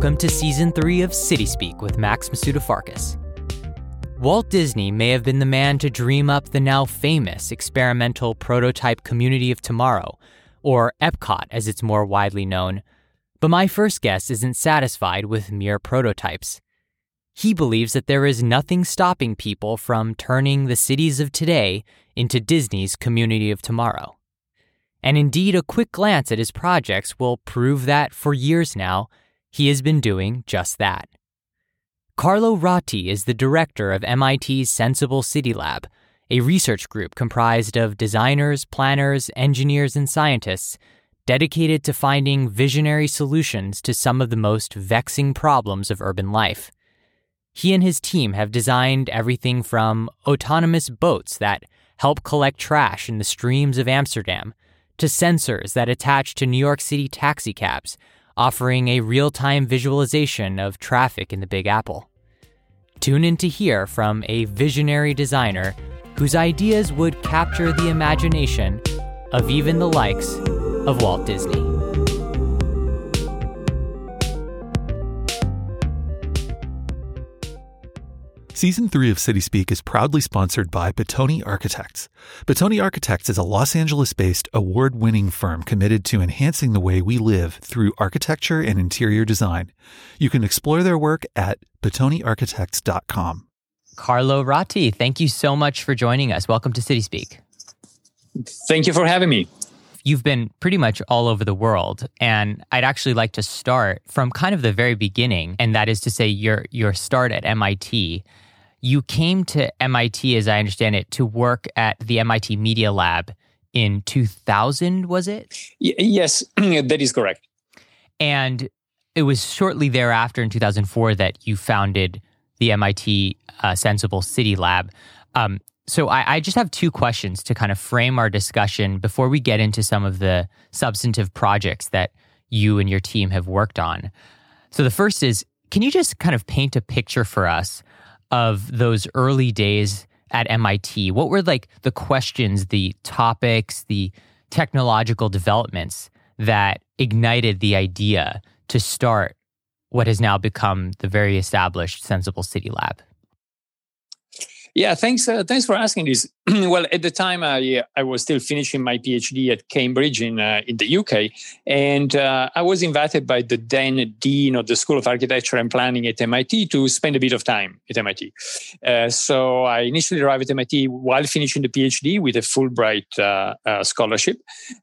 Welcome to Season 3 of City Speak with Max Masudafarkas. Walt Disney may have been the man to dream up the now famous experimental prototype community of tomorrow, or Epcot as it's more widely known, but my first guest isn't satisfied with mere prototypes. He believes that there is nothing stopping people from turning the cities of today into Disney's community of tomorrow. And indeed, a quick glance at his projects will prove that for years now, he has been doing just that. Carlo Ratti is the director of MIT's Senseable City Lab, a research group comprised of designers, planners, engineers, and scientists dedicated to finding visionary solutions to some of the most vexing problems of urban life. He and his team have designed everything from autonomous boats that help collect trash in the streams of Amsterdam to sensors that attach to New York City taxicabs, offering a real time visualization of traffic in the Big Apple. Tune in to hear from a visionary designer whose ideas would capture the imagination of even the likes of Walt Disney. Season 3 of City Speak is proudly sponsored by Bottoni Architects. Bottoni Architects is a Los Angeles based, award winning firm committed to enhancing the way we live through architecture and interior design. You can explore their work at BottoniArchitects.com. Carlo Ratti, thank you so much for joining us. Welcome to City Speak. Thank you for having me. You've been pretty much all over the world, and I'd actually like to start from kind of the very beginning, and that is to say your your start at MIT you came to MIT, as I understand it, to work at the MIT Media Lab in 2000, was it? Y- yes, that is correct. And it was shortly thereafter in 2004 that you founded the MIT uh, Senseable City Lab. Um, so I, I, just have two questions to kind of frame our discussion before we get into some of the substantive projects that you and your team have worked on. So the first is, can you just kind of paint a picture for us of those early days at MIT? What were like the questions, the topics, the technological developments that ignited the idea to start what has now become the very established Senseable City Lab? Yeah, thanks. Uh, thanks for asking this. well, at the time, I I was still finishing my PhD at Cambridge in uh, in the UK, and uh, I was invited by the then dean of the School of Architecture and Planning at MIT to spend a bit of time at MIT. Uh, so I initially arrived at MIT while finishing the PhD with a Fulbright uh, uh, scholarship.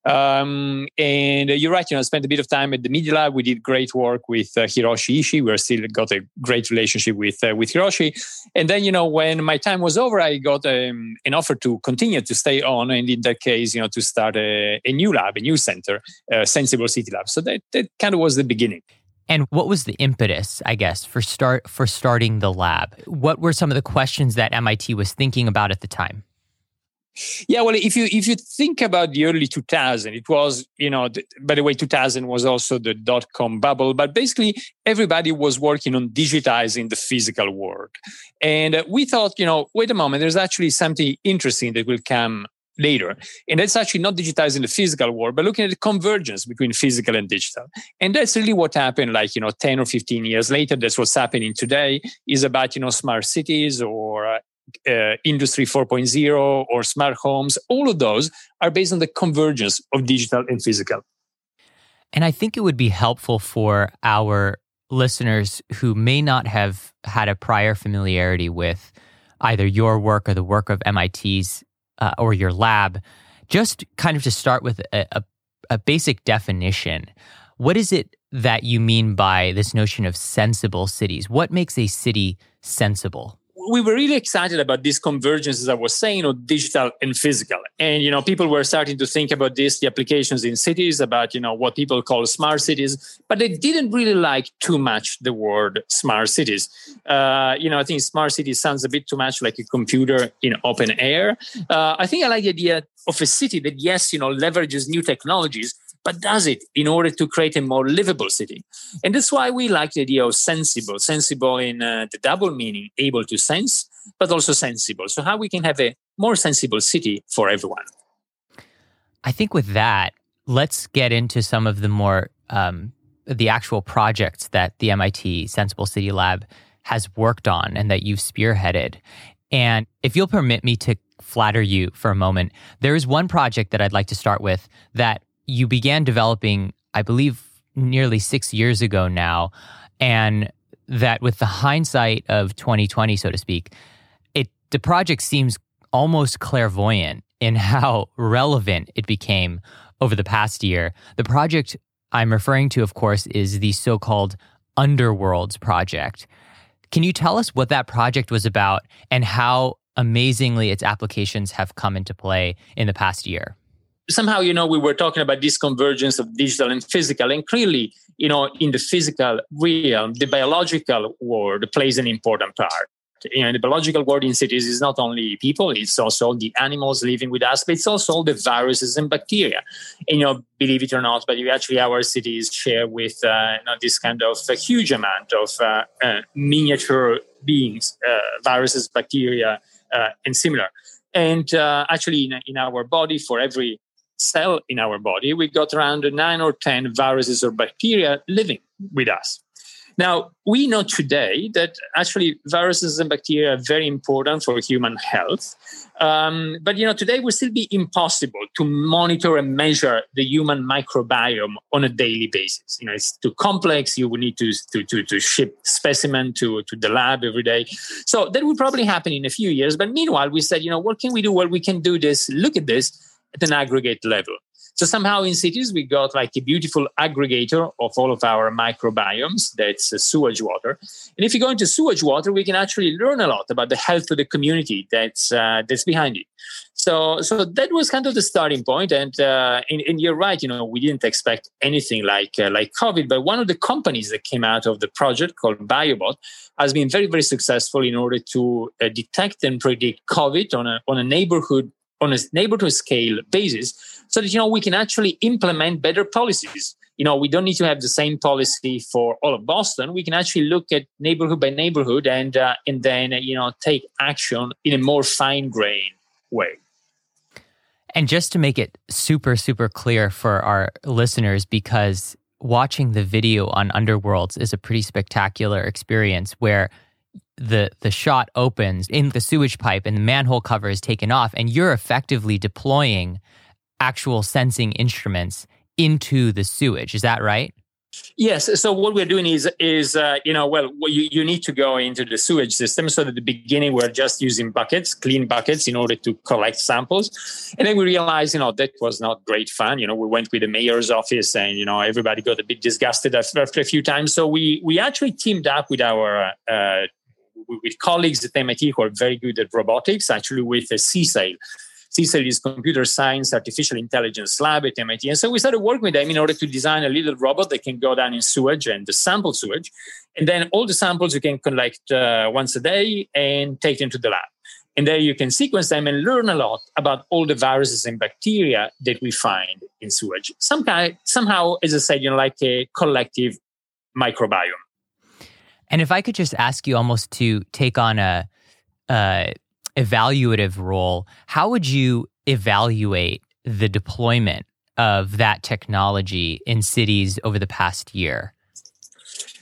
Um, and you're right, you know, I spent a bit of time at the Media Lab. We did great work with Hiroshi Ishii. We still got a great relationship with with Hiroshi. And then, you know, when my time was over, I got um, an offer to continue to stay on, and in that case, you know, to start a, a new lab, a new center, a Senseable City Lab. So that that kind of was the beginning. And what was the impetus, I guess, for start for starting the lab? What were some of the questions that MIT was thinking about at the time? Yeah, well, if you if you think about the early 2000, it was you know, by the way, 2000 was also the dot com bubble, but basically everybody was working on digitizing the physical world, and uh, we thought, you know, wait a moment, there's actually something interesting that will come later. And that's actually not digitizing the physical world, but looking at the convergence between physical and digital. And that's really what happened like, you know, 10 or 15 years later. That's what's happening today is about, you know, smart cities or uh, uh, Industry 4.0 or smart homes, all of those are based on the convergence of digital and physical. And I think it would be helpful for our listeners who may not have had a prior familiarity with either your work or the work of MIT's uh, or your lab, just kind of to start with a, a, a basic definition. What is it that you mean by this notion of sensible cities? What makes a city sensible? We were really excited about this convergence, as I was saying, of digital and physical. And you know, people were starting to think about this, the applications in cities, about you know what people call smart cities, but they didn't really like too much the word smart cities. Uh, you know, I think smart city sounds a bit too much like a computer in open air. Uh, I think I like the idea of a city that yes, you know, leverages new technologies, but does it in order to create a more livable city. And that's why we like the idea of sensible, sensible in uh, the double meaning, able to sense, but also sensible. So, how we can have a more sensible city for everyone. I think with that, let's get into some of the more um, the actual projects that the MIT Senseable City Lab has worked on and that you've spearheaded. And if you'll permit me to flatter you for a moment, there is one project that I'd like to start with that you began developing, I believe, nearly six years ago now. And that with the hindsight of 2020, so to speak, it the project seems almost clairvoyant in how relevant it became over the past year. The project I'm referring to, of course, is the so called Underworlds project. Can you tell us what that project was about and how amazingly its applications have come into play in the past year? Somehow, you know, we were talking about this convergence of digital and physical, and clearly, you know, in the physical realm, the biological world plays an important part you know, the biological world in cities is not only people, it's also the animals living with us, but it's also all the viruses and bacteria. And, you know, believe it or not, but actually our cities share with uh, you know, this kind of a huge amount of uh, uh, miniature beings, uh, viruses, bacteria, uh, and similar. And uh, actually, in, in our body, for every cell in our body, we got around nine or 10 viruses or bacteria living with us. Now, we know today that actually viruses and bacteria are very important for human health. Um, but, you know, today would still be impossible to monitor and measure the human microbiome on a daily basis. You know, it's too complex. You would need to, to, to, to ship specimen to, to the lab every day. So that will probably happen in a few years. But meanwhile, we said, you know, what can we do? Well, we can do this, look at this at an aggregate level. So somehow in cities, we got like a beautiful aggregator of all of our microbiomes. That's uh, sewage water. And if you go into sewage water, we can actually learn a lot about the health of the community that's uh, that's behind it. So, so that was kind of the starting point. And, uh, and, and you're right. You know, we didn't expect anything like uh, like COVID. But one of the companies that came out of the project called Biobot has been very very successful in order to uh, detect and predict COVID on a on a neighborhood on a neighborhood scale basis so that you know we can actually implement better policies. You know we don't need to have the same policy for all of boston. We can actually look at neighborhood by neighborhood and uh, and then you know take action in a more fine grained way. And just to make it super super clear for our listeners because watching the video on underworlds is a pretty spectacular experience where the the shot opens in the sewage pipe and the manhole cover is taken off and you're effectively deploying actual sensing instruments into the sewage is that right Yes. So what we're doing is is uh, you know well you, you need to go into the sewage system. So at the beginning we're just using buckets, clean buckets, in order to collect samples, and then we realized you know that was not great fun. You know we went with the mayor's office, and you know everybody got a bit disgusted after, after a few times. So we we actually teamed up with our uh, with colleagues at MIT who are very good at robotics, actually with a CSAIL. CSAIL is Computer Science Artificial Intelligence Lab at MIT. And so we started working with them in order to design a little robot that can go down in sewage and sample sewage. And then all the samples you can collect uh, once a day and take them to the lab. And there you can sequence them and learn a lot about all the viruses and bacteria that we find in sewage. Some kind, somehow, as I said, you know, like a collective microbiome. And if I could just ask you almost to take on a, a evaluative role, how would you evaluate the deployment of that technology in cities over the past year?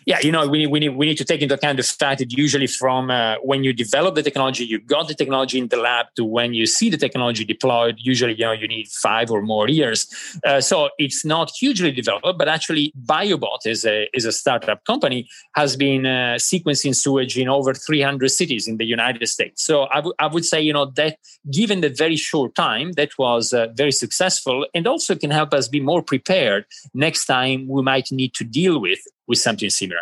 Yeah, you know, we need, we need, we need to take into account the fact that usually from uh, when you develop the technology, you got the technology in the lab to when you see the technology deployed, usually, you know, you need five or more years. Uh, so it's not hugely developed, but actually Biobot is a, is a startup company has been uh, sequencing sewage in over 300 cities in the United States. So I, w- I would say, you know, that given the very short time, that was uh, very successful and also can help us be more prepared next time we might need to deal with with something similar.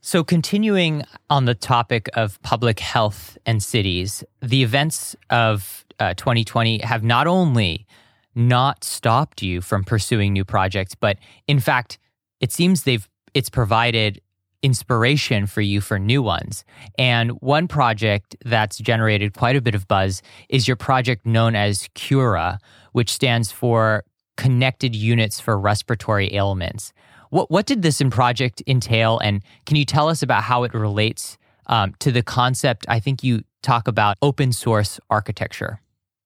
So, continuing on the topic of public health and cities, the events of uh, 2020 have not only not stopped you from pursuing new projects, but in fact, it seems they've it's provided inspiration for you for new ones. And one project that's generated quite a bit of buzz is your project known as Cura, which stands for Connected Units for Respiratory Ailments. What what did this in project entail, and can you tell us about how it relates um, to the concept? I think you talk about open source architecture.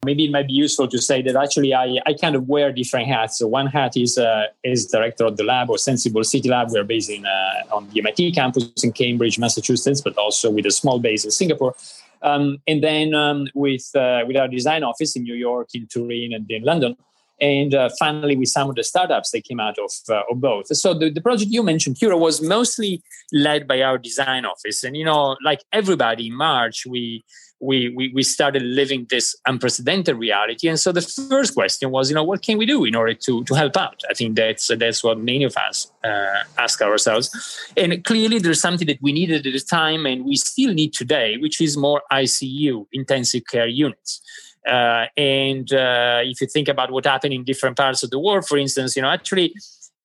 maybe it might be useful to say that actually I, I kind of wear different hats. So one hat is uh, is director of the lab or Senseable City Lab. We're based in uh, on the MIT campus in Cambridge, Massachusetts, but also with a small base in Singapore. Um, and then um, with uh, with our design office in New York, in Turin, and in London. And uh, finally, with some of the startups that came out of, uh, of both. So the, the project you mentioned, Cura, was mostly led by our design office. And, you know, like everybody in March, we we, we, we started living this unprecedented reality. And so the first question was, you know, what can we do in order to, to help out? I think that's, that's what many of us uh, ask ourselves. And clearly there's something that we needed at the time and we still need today, which is more ICU, intensive care units. Uh, and uh, if you think about what happened in different parts of the world, for instance, you know, actually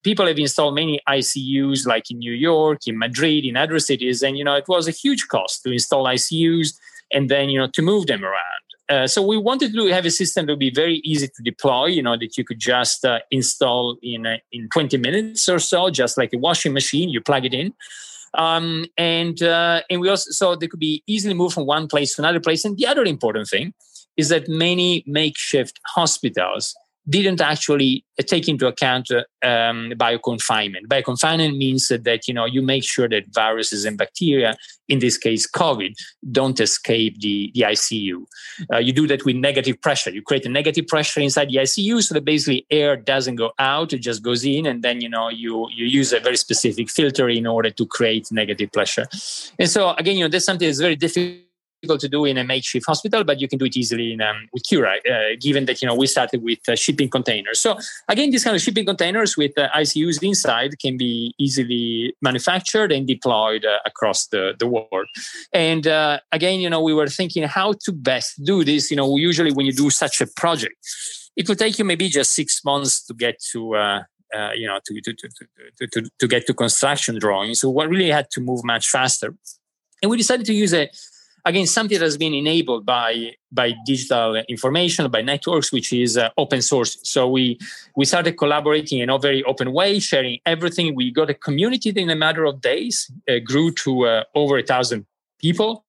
people have installed many ICUs like in New York, in Madrid, in other cities. And, you know, it was a huge cost to install ICUs and then you know to move them around. Uh, so we wanted to have a system that would be very easy to deploy. You know that you could just uh, install in uh, in 20 minutes or so, just like a washing machine. You plug it in, um, and uh, and we also so they could be easily moved from one place to another place. And the other important thing is that many makeshift hospitals didn't actually take into account um, bioconfinement. Bioconfinement means that you know you make sure that viruses and bacteria, in this case COVID, don't escape the, the ICU. Uh, you do that with negative pressure. You create a negative pressure inside the ICU so that basically air doesn't go out, it just goes in, and then you know you you use a very specific filter in order to create negative pressure. And so again, you know that's something that's very difficult difficult to do in a makeshift hospital, but you can do it easily in, um, with Cura, uh, given that you know we started with uh, shipping containers. So again, these kind of shipping containers with uh, ICUs inside can be easily manufactured and deployed uh, across the, the world. And uh, again, you know, we were thinking how to best do this. You know, usually when you do such a project, it will take you maybe just six months to get to uh, uh, you know, to, to, to, to, to, get to construction drawings. So what really had to move much faster. And we decided to use a, again something that has been enabled by by digital information by networks which is uh, open source. So we we started collaborating in a very open way sharing everything. We got a community that in a matter of days uh, grew to uh, over a thousand people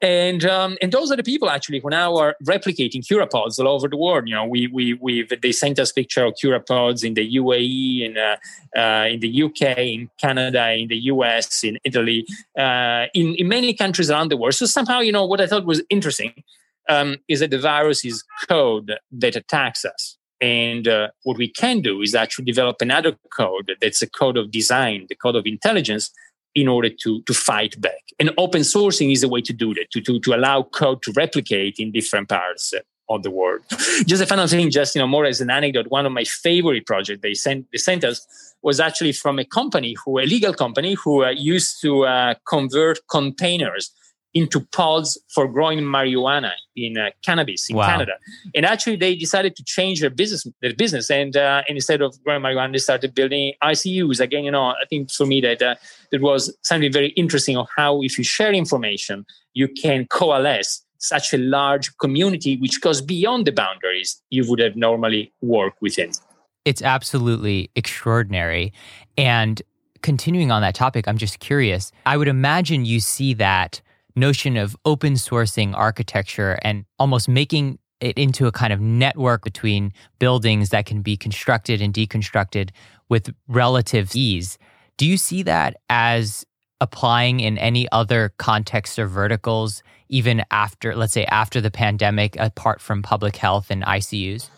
and um, and those are the people actually who now are replicating curapods all over the world. You know, we we we they sent us picture of curapods in the UAE, in uh, uh, in the UK, in Canada, in the US, in Italy, uh, in in many countries around the world. So somehow, you know, what I thought was interesting um, is that the virus is code that attacks us. And uh, what we can do is actually develop another code that's a code of design, the code of intelligence in order to, to fight back. And open sourcing is a way to do that, to, to, to allow code to replicate in different parts of the world. Just a final thing, just you know, more as an anecdote, one of my favorite projects they sent they sent us was actually from a company who a legal company who uh, used to uh, convert containers into pods for growing marijuana in uh, cannabis in wow. Canada. And actually, they decided to change their business. Their business, and, uh, and instead of growing marijuana, they started building ICUs. Again, you know, I think for me that uh, that was something very interesting of how if you share information, you can coalesce such a large community which goes beyond the boundaries you would have normally worked within. It's absolutely extraordinary. And continuing on that topic, I'm just curious. I would imagine you see that notion of open sourcing architecture and almost making it into a kind of network between buildings that can be constructed and deconstructed with relative ease. Do you see that as applying in any other contexts or verticals, even after, let's say, after the pandemic, apart from public health and ICUs?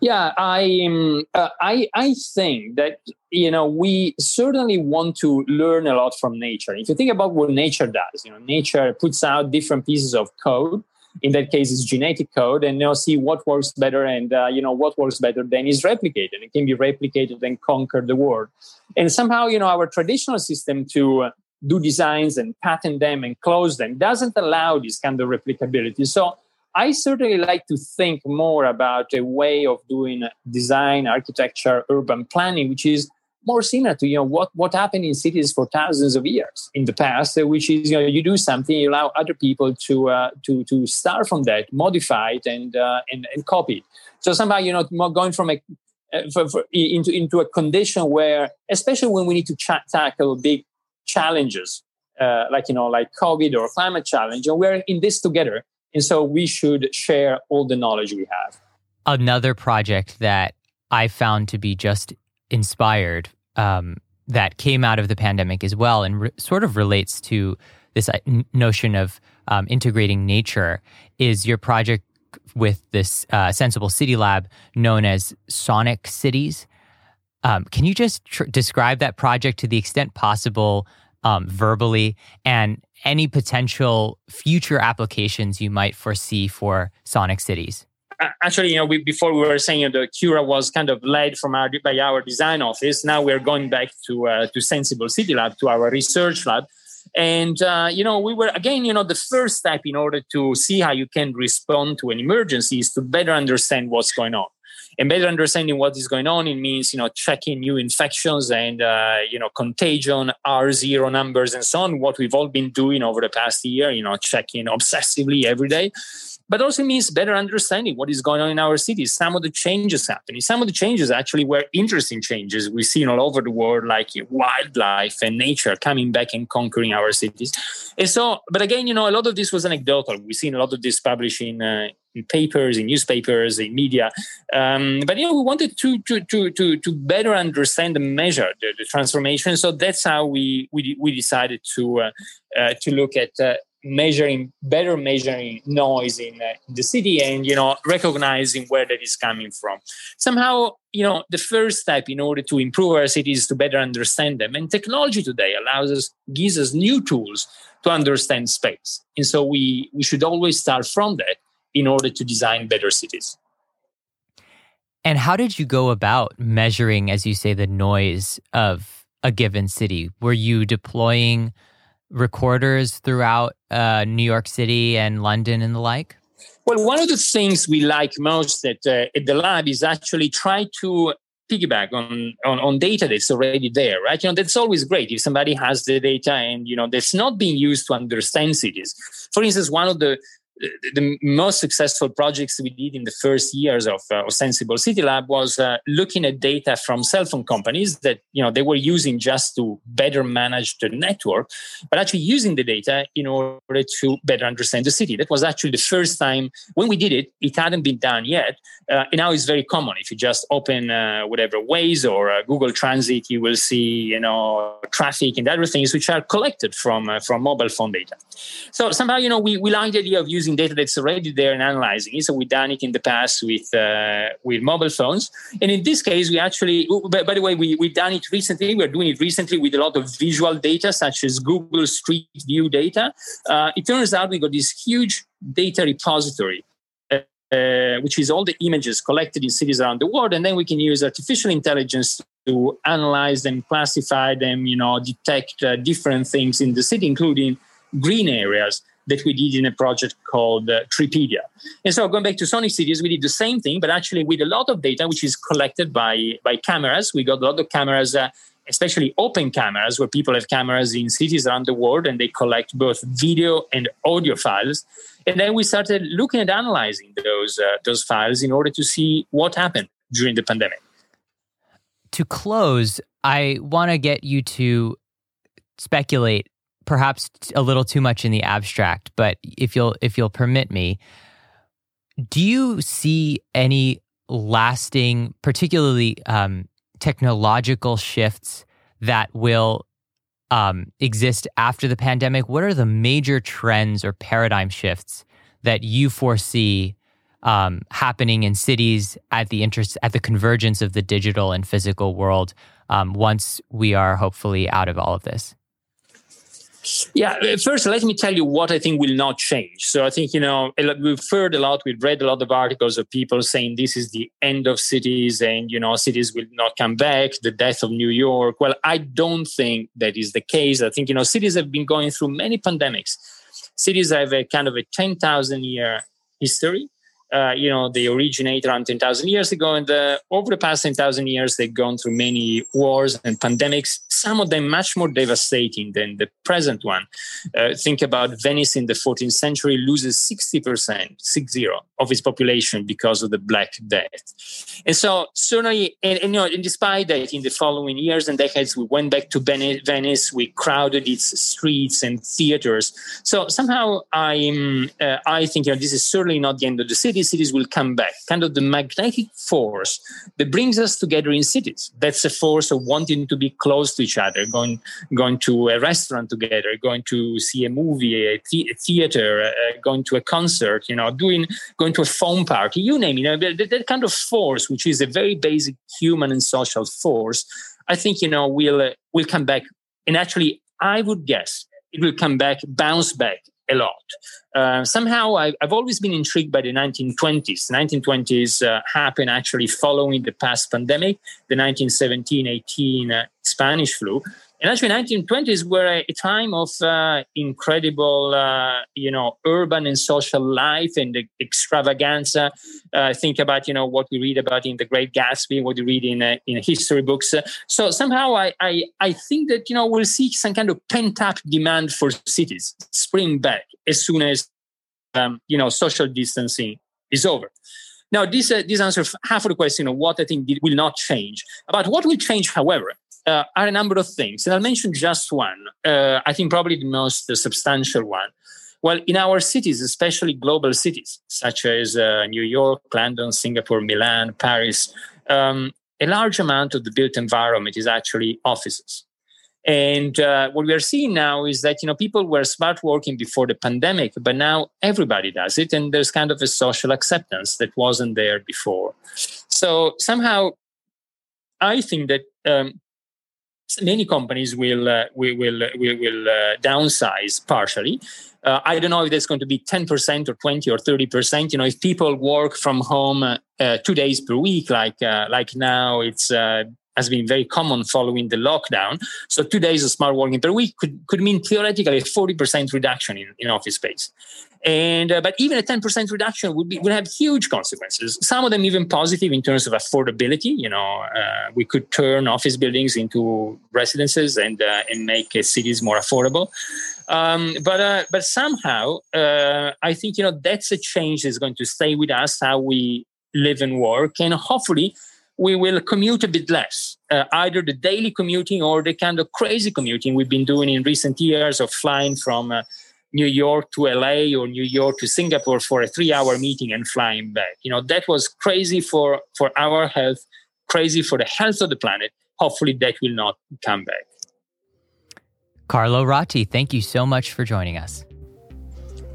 Yeah, I um, uh, I I think that you know we certainly want to learn a lot from nature. If you think about what nature does, you know, nature puts out different pieces of code. In that case, it's genetic code, and know, see what works better, and uh, you know what works better then is replicated. It can be replicated and conquer the world. And somehow, you know, our traditional system to uh, do designs and patent them and close them doesn't allow this kind of replicability. So I certainly like to think more about a way of doing design, architecture, urban planning, which is more similar to you know what what happened in cities for thousands of years in the past, uh, which is you know you do something, you allow other people to uh, to to start from that, modify it, and uh, and and copy it. So somehow you know going from a uh, for, for, into into a condition where, especially when we need to ch- tackle big challenges uh, like you know like COVID or climate challenge, and we're in this together And so we should share all the knowledge we have. Another project that I found to be just inspired um, that came out of the pandemic as well and re- sort of relates to this uh, notion of um, integrating nature is your project with this uh, Senseable City Lab known as Sonic Cities. Um, can you just tr- describe that project to the extent possible um, verbally and any potential future applications you might foresee for Sonic Cities? Actually, you know, we, before we were saying the Cura was kind of led from our by our design office. Now we're going back to uh, to Senseable City Lab, to our research lab, and uh, you know, we were again, you know, the first step in order to see how you can respond to an emergency is to better understand what's going on. And better understanding what is going on it means you know checking new infections and uh, you know contagion r zero numbers and so on what we've all been doing over the past year you know checking obsessively every day but also means better understanding what is going on in our cities some of the changes happening some of the changes actually were interesting changes we've seen all over the world like wildlife and nature coming back and conquering our cities and so but again you know a lot of this was anecdotal we've seen a lot of this published in uh, in papers, in newspapers, in media. Um, but you know, we wanted to to to to, to better understand and measure the, the, transformation. So that's how we we, we decided to uh, uh, to look at. Measuring better measuring noise in, uh, in the city and you know recognizing where that is coming from somehow you know the first step in order to improve our cities is to better understand them and technology today allows us gives us new tools to understand space and so we we should always start from that in order to design better cities. And how did you go about measuring, as you say, the noise of a given city? Were you deploying recorders throughout uh, New York City and London and the like? Well, one of the things we like most at, uh, at the lab is actually try to piggyback on, on, on data that's already there, right? You know, that's always great if somebody has the data and, you know, that's not being used to understand cities. For instance, one of the the most successful projects we did in the first years of, uh, of Senseable City Lab was uh, looking at data from cell phone companies that you know they were using just to better manage the network, but actually using the data in order to better understand the city. That was actually the first time when we did it. It hadn't been done yet, uh, and now it's very common. If you just open uh, whatever Waze or uh, Google Transit, you will see you know traffic and other things which are collected from uh, from mobile phone data. So somehow you know we we like the idea of using using data that's already there and analyzing it. So we've done it in the past with uh, with mobile phones, and in this case, we actually, by, by the way, we we've done it recently. We're doing it recently with a lot of visual data, such as Google Street View data. Uh, it turns out we got this huge data repository uh, which is all the images collected in cities around the world, and then we can use artificial intelligence to analyze them, classify them, you know, detect uh, different things in the city, including green areas that we did in a project called uh, Treepedia. And so going back to Sonic Cities, we did the same thing, but actually with a lot of data, which is collected by, by cameras. We got a lot of cameras, uh, especially open cameras, where people have cameras in cities around the world and they collect both video and audio files. And then we started looking at analyzing those, uh, those files in order to see what happened during the pandemic. To close, I want to get you to speculate perhaps a little too much in the abstract, but if you'll if you'll permit me, do you see any lasting, particularly um, technological shifts that will um, exist after the pandemic? What are the major trends or paradigm shifts that you foresee um, happening in cities at the interest at the convergence of the digital and physical world um, once we are hopefully out of all of this? Yeah, uh, first, let me tell you what I think will not change. So I think, you know, we've heard a lot, we've read a lot of articles of people saying this is the end of cities and, you know, cities will not come back, the death of New York. Well, I don't think that is the case. I think, you know, cities have been going through many pandemics. Cities have a kind of a 10,000 year history. Uh, you know, they originate around 10,000 years ago. And the, over the past 10,000 years, they've gone through many wars and pandemics, some of them much more devastating than the present one. Uh, think about Venice in the 14th century loses 60%, six zero, of its population because of the Black Death. And so, certainly, and, and, you know, and despite that, in the following years and decades, we went back to Venice, we crowded its streets and theaters. So somehow, I'm, uh, I think you know, this is certainly not the end of the city these cities will come back. Kind of the magnetic force that brings us together in cities. That's a force of wanting to be close to each other, going going to a restaurant together, going to see a movie, a, the- a theater, uh, going to a concert. You know, doing going to a phone party. You name it. You know, that, that kind of force, which is a very basic human and social force. I think you know will uh, will come back. And actually, I would guess it will come back, bounce back a lot. Uh, somehow, I, have always been intrigued by the 1920s. 1920s uh, happened actually following the past pandemic, the 1917-18 uh, Spanish flu, and actually 1920s were a, time of uh, incredible uh, you know urban and social life and the extravaganza. Uh, think about you know what we read about in the great gatsby what you read in uh, in history books. So somehow I, I i think that you know we'll see some kind of pent up demand for cities. Spring back as soon as um, you know social distancing is over. Now, this uh, this answers half of the question of what I think will not change. About what will change, however, uh, are a number of things. And I'll mention just one. Uh, I think probably the most substantial one. Well, in our cities, especially global cities such as uh, New York, London, Singapore, Milan, Paris, um, a large amount of the built environment is actually offices. And uh, what we are seeing now is that you know people were smart working before the pandemic, but now everybody does it, and there's kind of a social acceptance that wasn't there before. So somehow, I think that um, many companies will uh, will will will, uh, downsize partially. Uh, I don't know if that's going to be 10% or 20 or 30%. You know, if people work from home uh, two days per week, like uh, like now, it's uh, has been very common following the lockdown. So two days of smart working per week could, could mean theoretically a 40% reduction in, in office space. And uh, but even a 10% reduction would be would have huge consequences. Some of them even positive in terms of affordability. You know, uh, we could turn office buildings into residences and uh, and make uh, cities more affordable. Um, but uh, but somehow, uh, I think you know that's a change that's going to stay with us how we live and work, and hopefully we will commute a bit less, uh, either the daily commuting or the kind of crazy commuting we've been doing in recent years of flying from uh, New York to LA or New York to Singapore for a three hour meeting and flying back. You know, that was crazy for, for our health, crazy for the health of the planet. Hopefully, that will not come back. Carlo Ratti, thank you so much for joining us.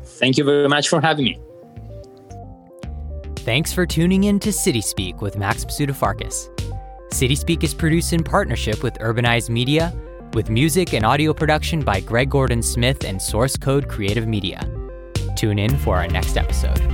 Thank you very much for having me. Thanks for tuning in to City Speak with Max Pseudofarkas. City Speak is produced in partnership with Urbanized Media, with music and audio production by Greg Gordon Smith and Source Code Creative Media. Tune in for our next episode.